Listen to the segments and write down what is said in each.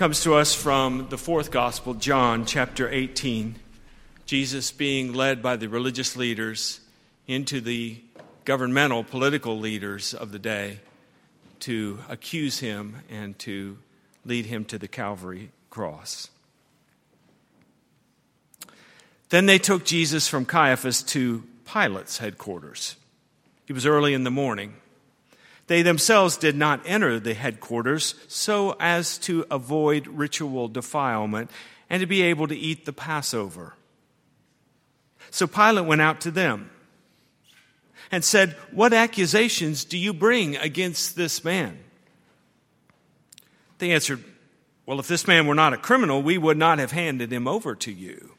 comes to us from the fourth gospel, John chapter 18. Jesus being led by the religious leaders into the governmental, political leaders of the day to accuse him and to lead him to the Calvary cross. Then they took Jesus from Caiaphas to Pilate's headquarters. It was early in the morning. They themselves did not enter the headquarters so as to avoid ritual defilement and to be able to eat the Passover. So Pilate went out to them and said, What accusations do you bring against this man? They answered, Well, if this man were not a criminal, we would not have handed him over to you.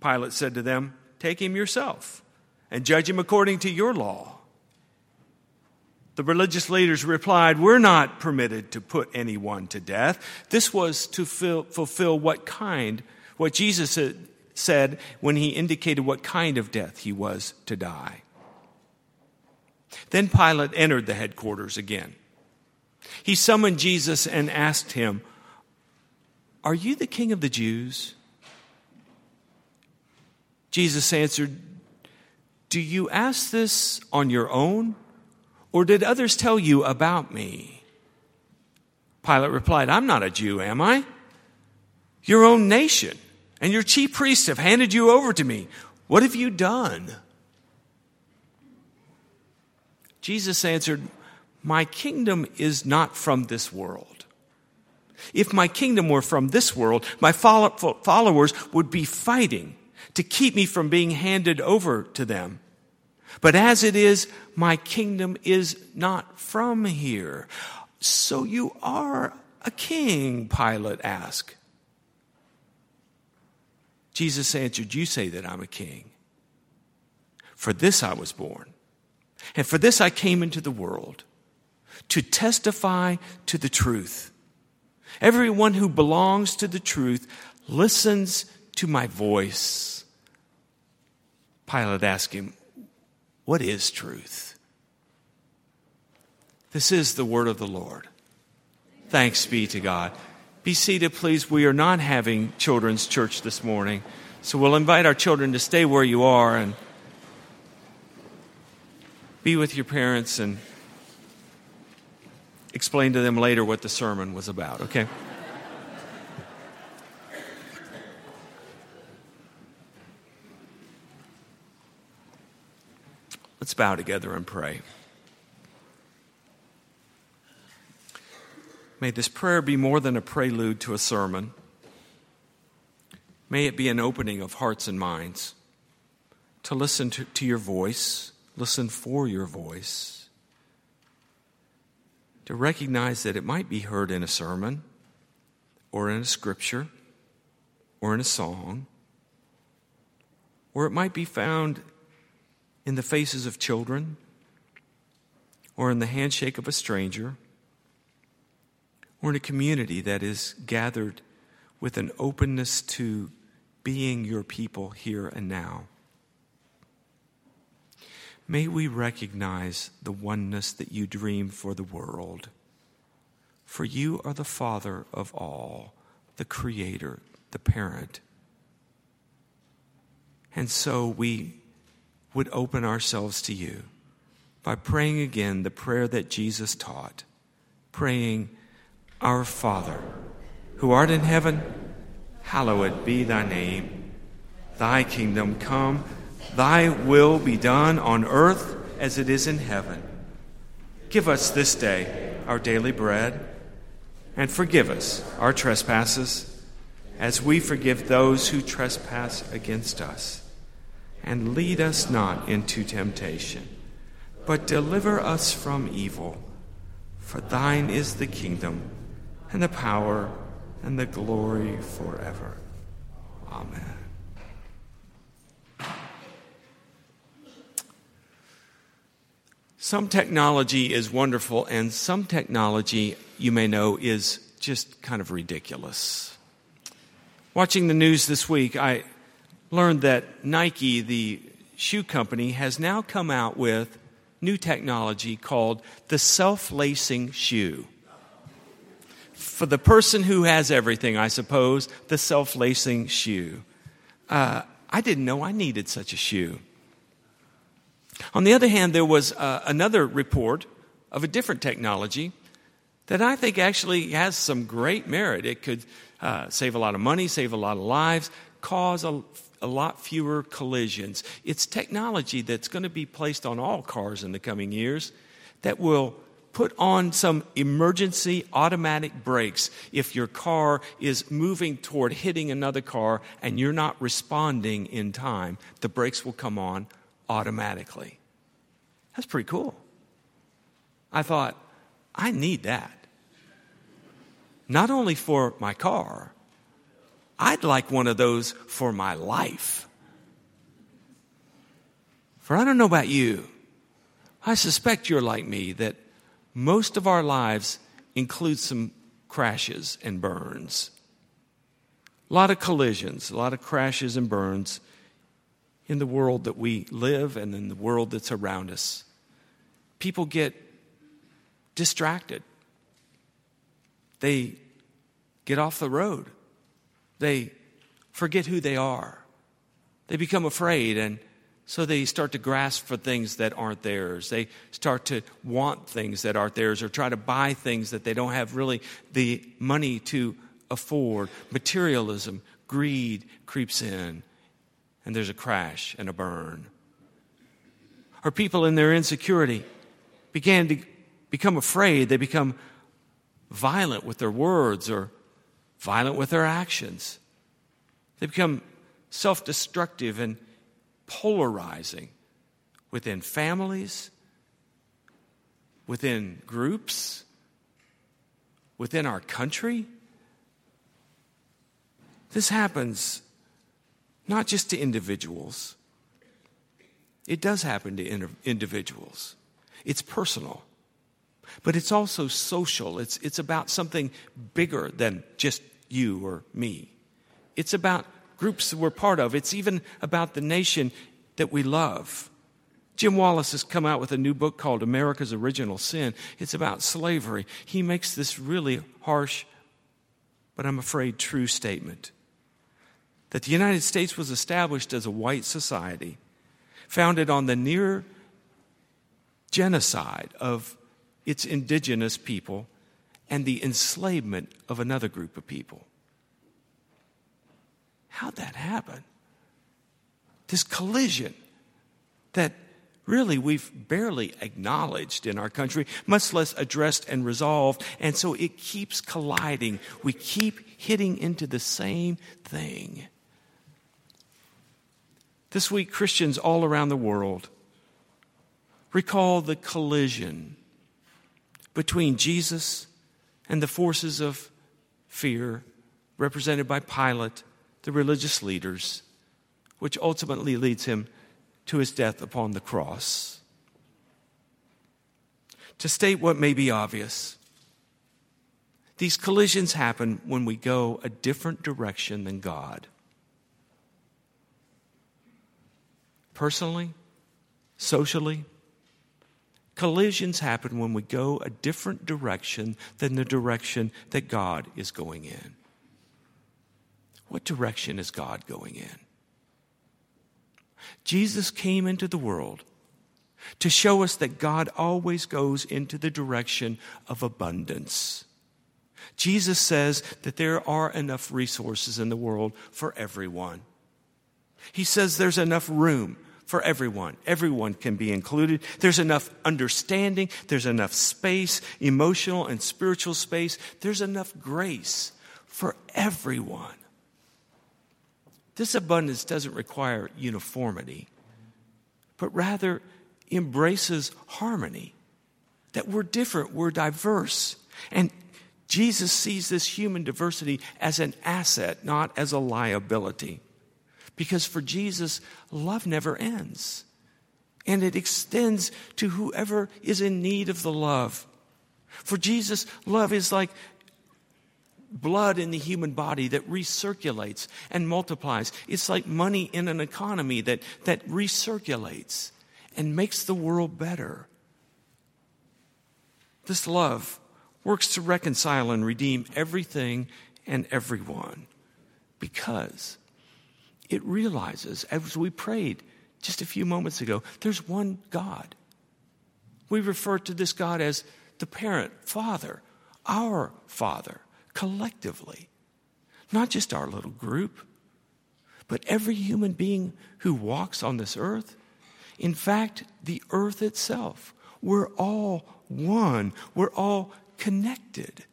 Pilate said to them, Take him yourself and judge him according to your law. The religious leaders replied, We're not permitted to put anyone to death. This was to fulfill what kind, what Jesus said when he indicated what kind of death he was to die. Then Pilate entered the headquarters again. He summoned Jesus and asked him, Are you the king of the Jews? Jesus answered, Do you ask this on your own? Or did others tell you about me? Pilate replied, I'm not a Jew, am I? Your own nation and your chief priests have handed you over to me. What have you done? Jesus answered, My kingdom is not from this world. If my kingdom were from this world, my followers would be fighting to keep me from being handed over to them. But as it is, my kingdom is not from here. So you are a king, Pilate asked. Jesus answered, You say that I'm a king. For this I was born, and for this I came into the world, to testify to the truth. Everyone who belongs to the truth listens to my voice. Pilate asked him, what is truth? This is the word of the Lord. Thanks be to God. Be seated, please. We are not having children's church this morning, so we'll invite our children to stay where you are and be with your parents and explain to them later what the sermon was about, okay? Let's bow together and pray. May this prayer be more than a prelude to a sermon. May it be an opening of hearts and minds to listen to, to your voice, listen for your voice, to recognize that it might be heard in a sermon or in a scripture or in a song, or it might be found in the faces of children or in the handshake of a stranger or in a community that is gathered with an openness to being your people here and now. May we recognize the oneness that you dream for the world. For you are the Father of all, the Creator, the Parent. And so we would open ourselves to you by praying again the prayer that Jesus taught, praying, Our Father, who art in heaven, hallowed be thy name. Thy kingdom come, thy will be done on earth as it is in heaven. Give us this day our daily bread, and forgive us our trespasses, as we forgive those who trespass against us and lead us not into temptation, but deliver us from evil. For thine is the kingdom, and the power, and the glory forever. Amen. Some technology is wonderful, and some technology, you may know, is just kind of ridiculous. Watching the news this week, I learned that Nike, the shoe company, has now come out with new technology called the self lacing shoe. for the person who has everything, I suppose, the self lacing shoe. Uh, I didn't know I needed such a shoe. On the other hand, there was uh, another report of a different technology that I think actually has some great merit. It could uh, save a lot of money, save a lot of lives, cause a, a lot fewer collisions. It's technology that's going to be placed on all cars in the coming years that will put on some emergency automatic brakes if your car is moving toward hitting another car and you're not responding in time. The brakes will come on automatically. That's pretty cool. I thought, I need that. Not only for my car, I'd like one of those for my life. For I don't know about you, I suspect you're like me that most of our lives include some crashes and burns. A lot of collisions, a lot of crashes and burns in the world that we live and in the world that's around us. People get distracted. They get off the road. They forget who they are. They become afraid and so they start to grasp for things that aren't theirs. They start to want things that aren't theirs or try to buy things that they don't have really the money to afford. Materialism, greed creeps in, and there's a crash and a burn. Or people in their insecurity began to become afraid. They become violent with their words or violent with their actions. They become self destructive and polarizing within families, within groups, within our country. This happens not just to individuals, it does happen to individuals. It's personal, but it's also social. It's, it's about something bigger than just you or me. It's about groups that we're part of. It's even about the nation that we love. Jim Wallis has come out with a new book called America's Original Sin. It's about slavery. He makes this really harsh, but I'm afraid true statement that the United States was established as a white society founded on the near genocide of its indigenous people and the enslavement of another group of people. How'd that happen? This collision that really we've barely acknowledged in our country, much less addressed and resolved. And so it keeps colliding. We keep hitting into the same thing. This week, Christians all around the world recall the collision between Jesus and the forces of fear represented by Pilate the religious leaders, which ultimately leads him to his death upon the cross. To state what may be obvious, these collisions happen when we go a different direction than God. Personally, socially, collisions happen when we go a different direction than the direction that God is going in. What direction is God going in? Jesus came into the world to show us that God always goes into the direction of abundance. Jesus says that there are enough resources in the world for everyone. He says there's enough room for everyone. Everyone can be included. There's enough understanding. There's enough space, emotional and spiritual space. There's enough grace for everyone. This abundance doesn't require uniformity, but rather embraces harmony. That we're different, we're diverse. And Jesus sees this human diversity as an asset, not as a liability. Because for Jesus, love never ends. And it extends to whoever is in need of the love. For Jesus, love is like blood in the human body that recirculates and multiplies. It's like money in an economy that, that recirculates and makes the world better. This love works to reconcile and redeem everything and everyone because it realizes, as we prayed just a few moments ago, there's one God. We refer to this God as the parent, Father, our Father, collectively. Not just our little group, but every human being who walks on this earth. In fact, the earth itself. We're all one, we're all connected.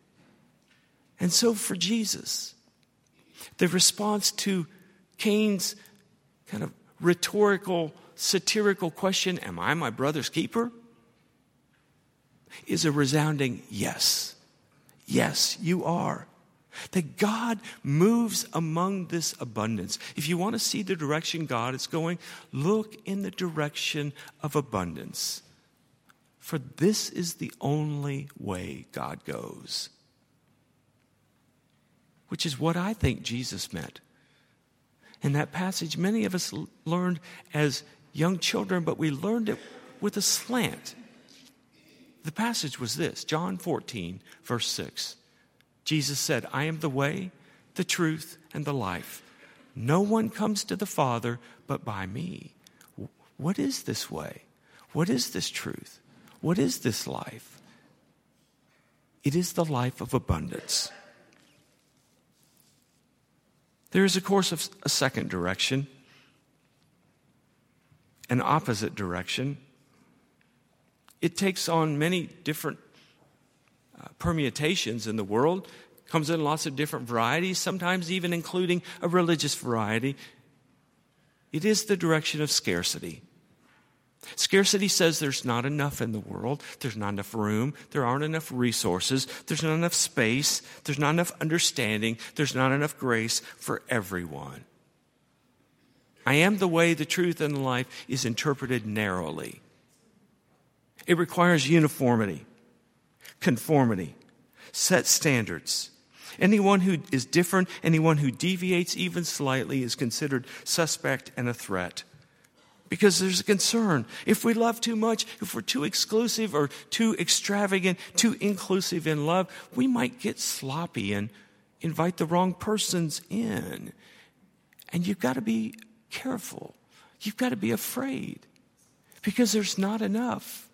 And so for Jesus, the response to Cain's kind of rhetorical, satirical question, Am I my brother's keeper? is a resounding yes. Yes, you are. That God moves among this abundance. If you want to see the direction God is going, look in the direction of abundance. For this is the only way God goes. Which is what I think Jesus meant. In that passage, many of us learned as young children, but we learned it with a slant. The passage was this John 14, verse 6. Jesus said, I am the way, the truth, and the life. No one comes to the Father but by me. What is this way? What is this truth? What is this life? It is the life of abundance. There is, of course, of a second direction, an opposite direction. It takes on many different uh, permutations in the world, comes in lots of different varieties, sometimes even including a religious variety. It is the direction of scarcity. Scarcity says there's not enough in the world, there's not enough room, there aren't enough resources, there's not enough space, there's not enough understanding, there's not enough grace for everyone. I am the way, the truth, and the life is interpreted narrowly. It requires uniformity, conformity, set standards. Anyone who is different, anyone who deviates even slightly, is considered suspect and a threat because there's a concern. If we love too much, if we're too exclusive or too extravagant, too inclusive in love, we might get sloppy and invite the wrong persons in. And you've got to be careful. You've got to be afraid because there's not enough.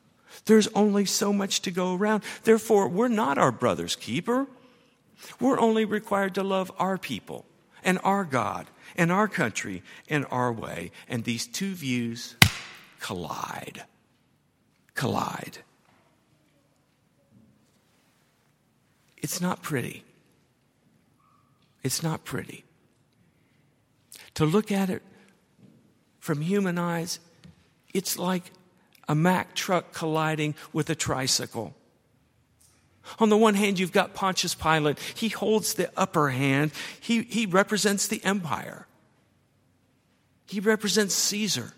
There's only so much to go around. Therefore, we're not our brother's keeper. We're only required to love our people and our God and our country and our way. And these two views collide. Collide. It's not pretty. It's not pretty. To look at it from human eyes, it's like a Mack truck colliding with a tricycle. On the one hand, you've got Pontius Pilate. He holds the upper hand. He, he represents the empire. He represents Caesar.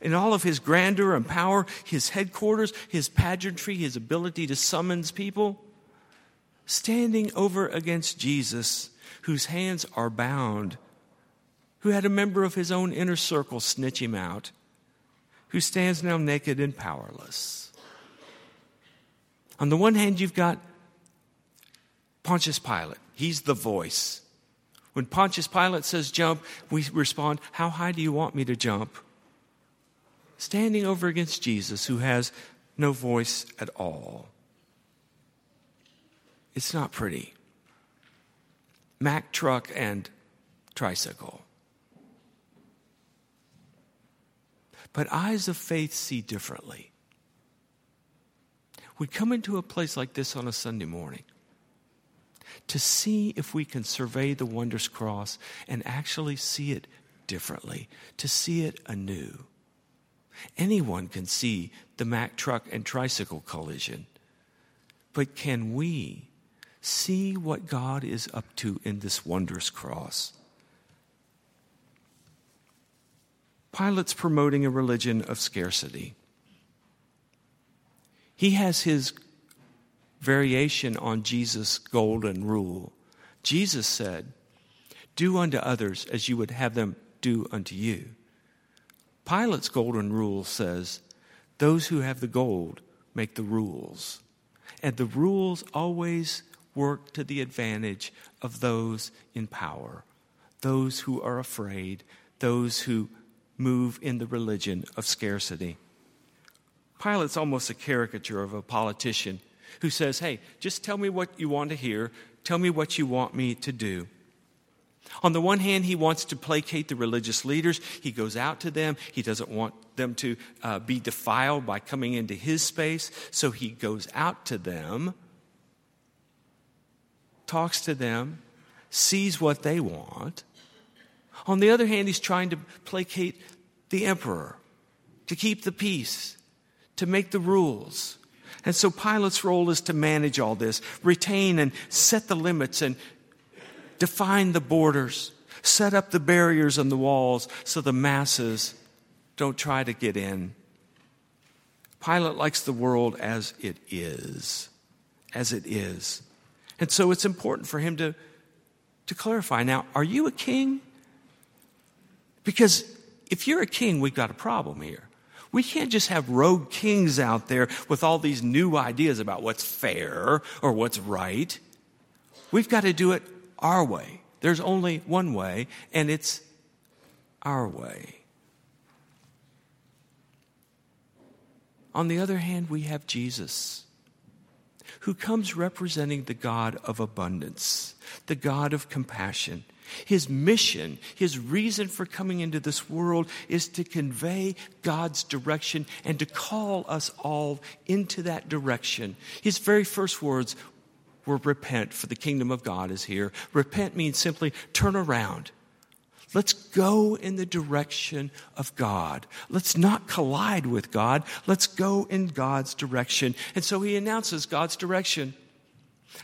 In all of his grandeur and power, his headquarters, his pageantry, his ability to summons people, standing over against Jesus, whose hands are bound, who had a member of his own inner circle snitch him out, who stands now naked and powerless. On the one hand, you've got Pontius Pilate. He's the voice. When Pontius Pilate says jump, we respond, How high do you want me to jump? Standing over against Jesus, who has no voice at all. It's not pretty. Mack truck and tricycle. But eyes of faith see differently we come into a place like this on a Sunday morning to see if we can survey the wondrous cross and actually see it differently, to see it anew. Anyone can see the Mack truck and tricycle collision, but can we see what God is up to in this wondrous cross? Pilate's promoting a religion of scarcity. He has his variation on Jesus' golden rule. Jesus said, Do unto others as you would have them do unto you. Pilate's golden rule says, Those who have the gold make the rules. And the rules always work to the advantage of those in power, those who are afraid, those who move in the religion of scarcity. Pilate's almost a caricature of a politician who says, Hey, just tell me what you want to hear, tell me what you want me to do. On the one hand, he wants to placate the religious leaders. He goes out to them. He doesn't want them to uh, be defiled by coming into his space. So he goes out to them, talks to them, sees what they want. On the other hand, he's trying to placate the emperor, to keep the peace, to make the rules. And so Pilate's role is to manage all this, retain and set the limits and define the borders, set up the barriers on the walls so the masses don't try to get in. Pilate likes the world as it is, as it is. And so it's important for him to, to clarify now, are you a king? Because if you're a king, we've got a problem here. We can't just have rogue kings out there with all these new ideas about what's fair or what's right. We've got to do it our way. There's only one way, and it's our way. On the other hand, we have Jesus, who comes representing the God of abundance, the God of compassion. His mission, his reason for coming into this world is to convey God's direction and to call us all into that direction. His very first words were repent, for the kingdom of God is here. Repent means simply turn around. Let's go in the direction of God. Let's not collide with God. Let's go in God's direction. And so he announces God's direction.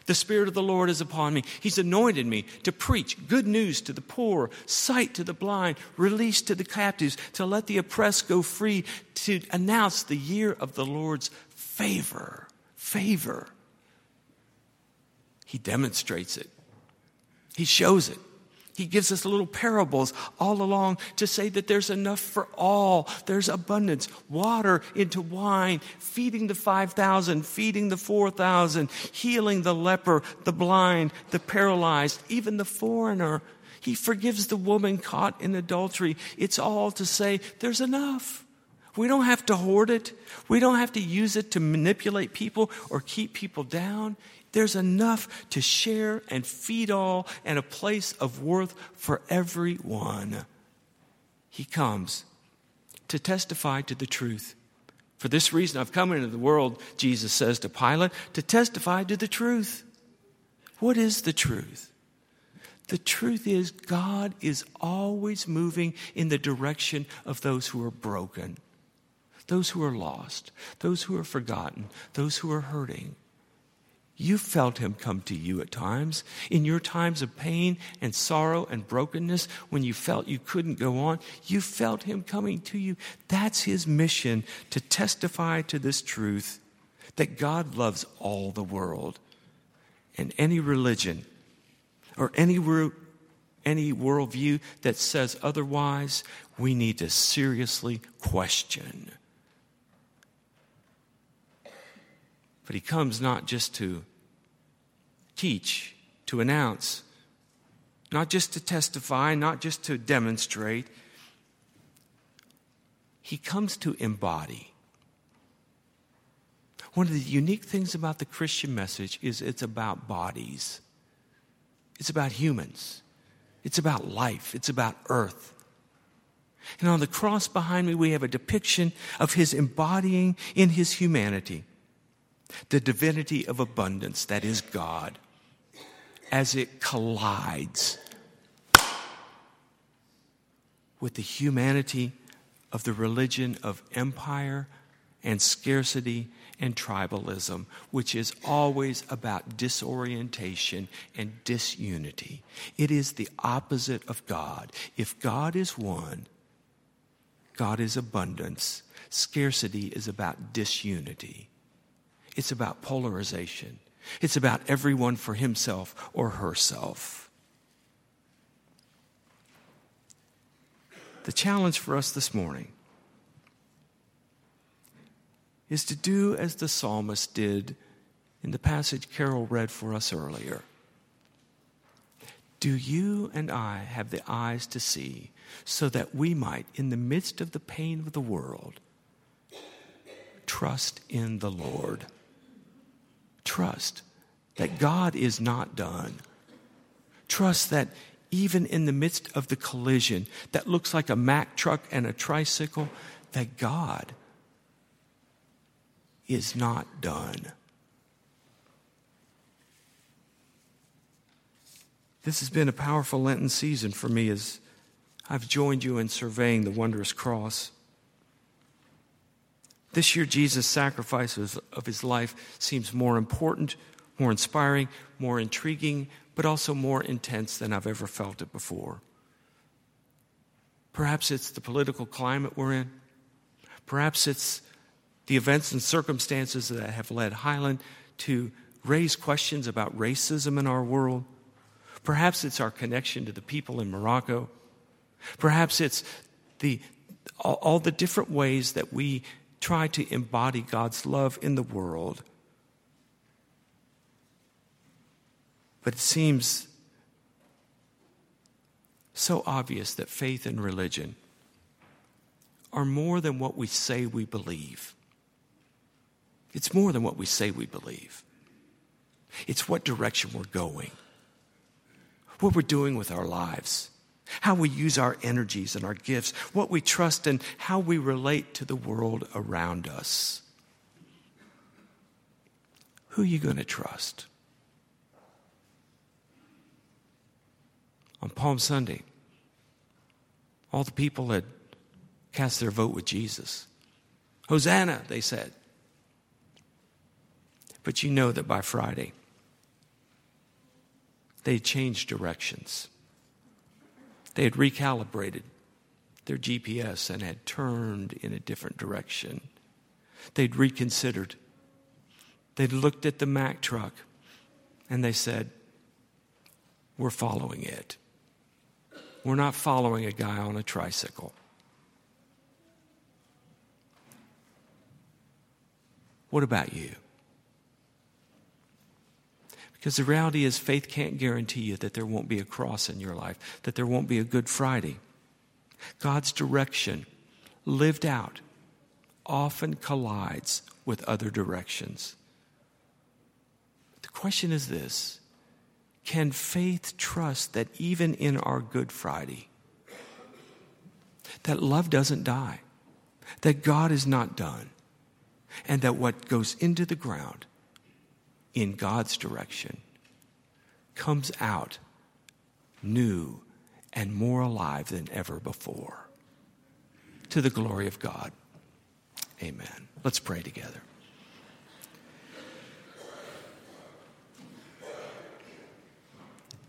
The Spirit of the Lord is upon me. He's anointed me to preach good news to the poor, sight to the blind, release to the captives, to let the oppressed go free, to announce the year of the Lord's favor. Favor. He demonstrates it, He shows it. He gives us little parables all along to say that there's enough for all. There's abundance. Water into wine, feeding the 5,000, feeding the 4,000, healing the leper, the blind, the paralyzed, even the foreigner. He forgives the woman caught in adultery. It's all to say there's enough. We don't have to hoard it. We don't have to use it to manipulate people or keep people down. There's enough to share and feed all and a place of worth for everyone. He comes to testify to the truth. For this reason, I've come into the world, Jesus says to Pilate, to testify to the truth. What is the truth? The truth is, God is always moving in the direction of those who are broken, those who are lost, those who are forgotten, those who are hurting. You felt him come to you at times. In your times of pain and sorrow and brokenness, when you felt you couldn't go on, you felt him coming to you. That's his mission to testify to this truth that God loves all the world. And any religion or any, any worldview that says otherwise, we need to seriously question. But he comes not just to teach, to announce, not just to testify, not just to demonstrate. He comes to embody. One of the unique things about the Christian message is it's about bodies. It's about humans. It's about life. It's about earth. And on the cross behind me, we have a depiction of his embodying in his humanity the divinity of abundance, that is God as it collides with the humanity of the religion of empire and scarcity and tribalism, which is always about disorientation and disunity. It is the opposite of God. If God is one, God is abundance. Scarcity is about disunity. It's about polarization. It's about everyone for himself or herself. The challenge for us this morning is to do as the psalmist did in the passage Carol read for us earlier. Do you and I have the eyes to see so that we might, in the midst of the pain of the world, trust in the Lord? Trust that God is not done. Trust that even in the midst of the collision that looks like a Mack truck and a tricycle, that God is not done. This has been a powerful Lenten season for me as I've joined you in surveying the wondrous cross. This year, Jesus' sacrifice of his life seems more important, more inspiring, more intriguing, but also more intense than I've ever felt it before. Perhaps it's the political climate we're in. Perhaps it's the events and circumstances that have led Highland to raise questions about racism in our world. Perhaps it's our connection to the people in Morocco. Perhaps it's the, all, all the different ways that we try to embody God's love in the world. But it seems so obvious that faith and religion are more than what we say we believe. It's more than what we say we believe. It's what direction we're going what we're doing with our lives, how we use our energies and our gifts, what we trust, and how we relate to the world around us. Who are you going to trust? On Palm Sunday, all the people had cast their vote with Jesus. Hosanna, they said. But you know that by Friday, they changed directions. They had recalibrated their GPS and had turned in a different direction. They'd reconsidered. They'd looked at the Mack truck and they said, We're following it. We're not following a guy on a tricycle. What about you? Because the reality is, faith can't guarantee you that there won't be a cross in your life, that there won't be a Good Friday. God's direction, lived out, often collides with other directions. The question is this Can faith trust that even in our Good Friday, that love doesn't die, that God is not done, and that what goes into the ground in God's direction comes out new and more alive than ever before. To the glory of God. Amen. Let's pray together.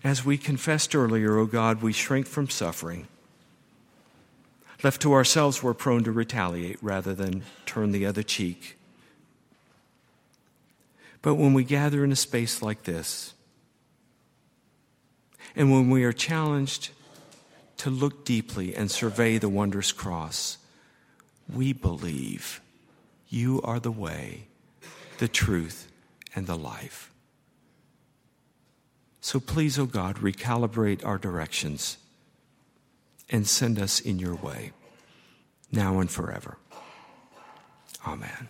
As we confessed earlier, O God, we shrink from suffering. Left to ourselves, we're prone to retaliate rather than turn the other cheek. But when we gather in a space like this, and when we are challenged to look deeply and survey the wondrous cross, we believe you are the way, the truth, and the life. So please, O oh God, recalibrate our directions and send us in your way, now and forever. Amen.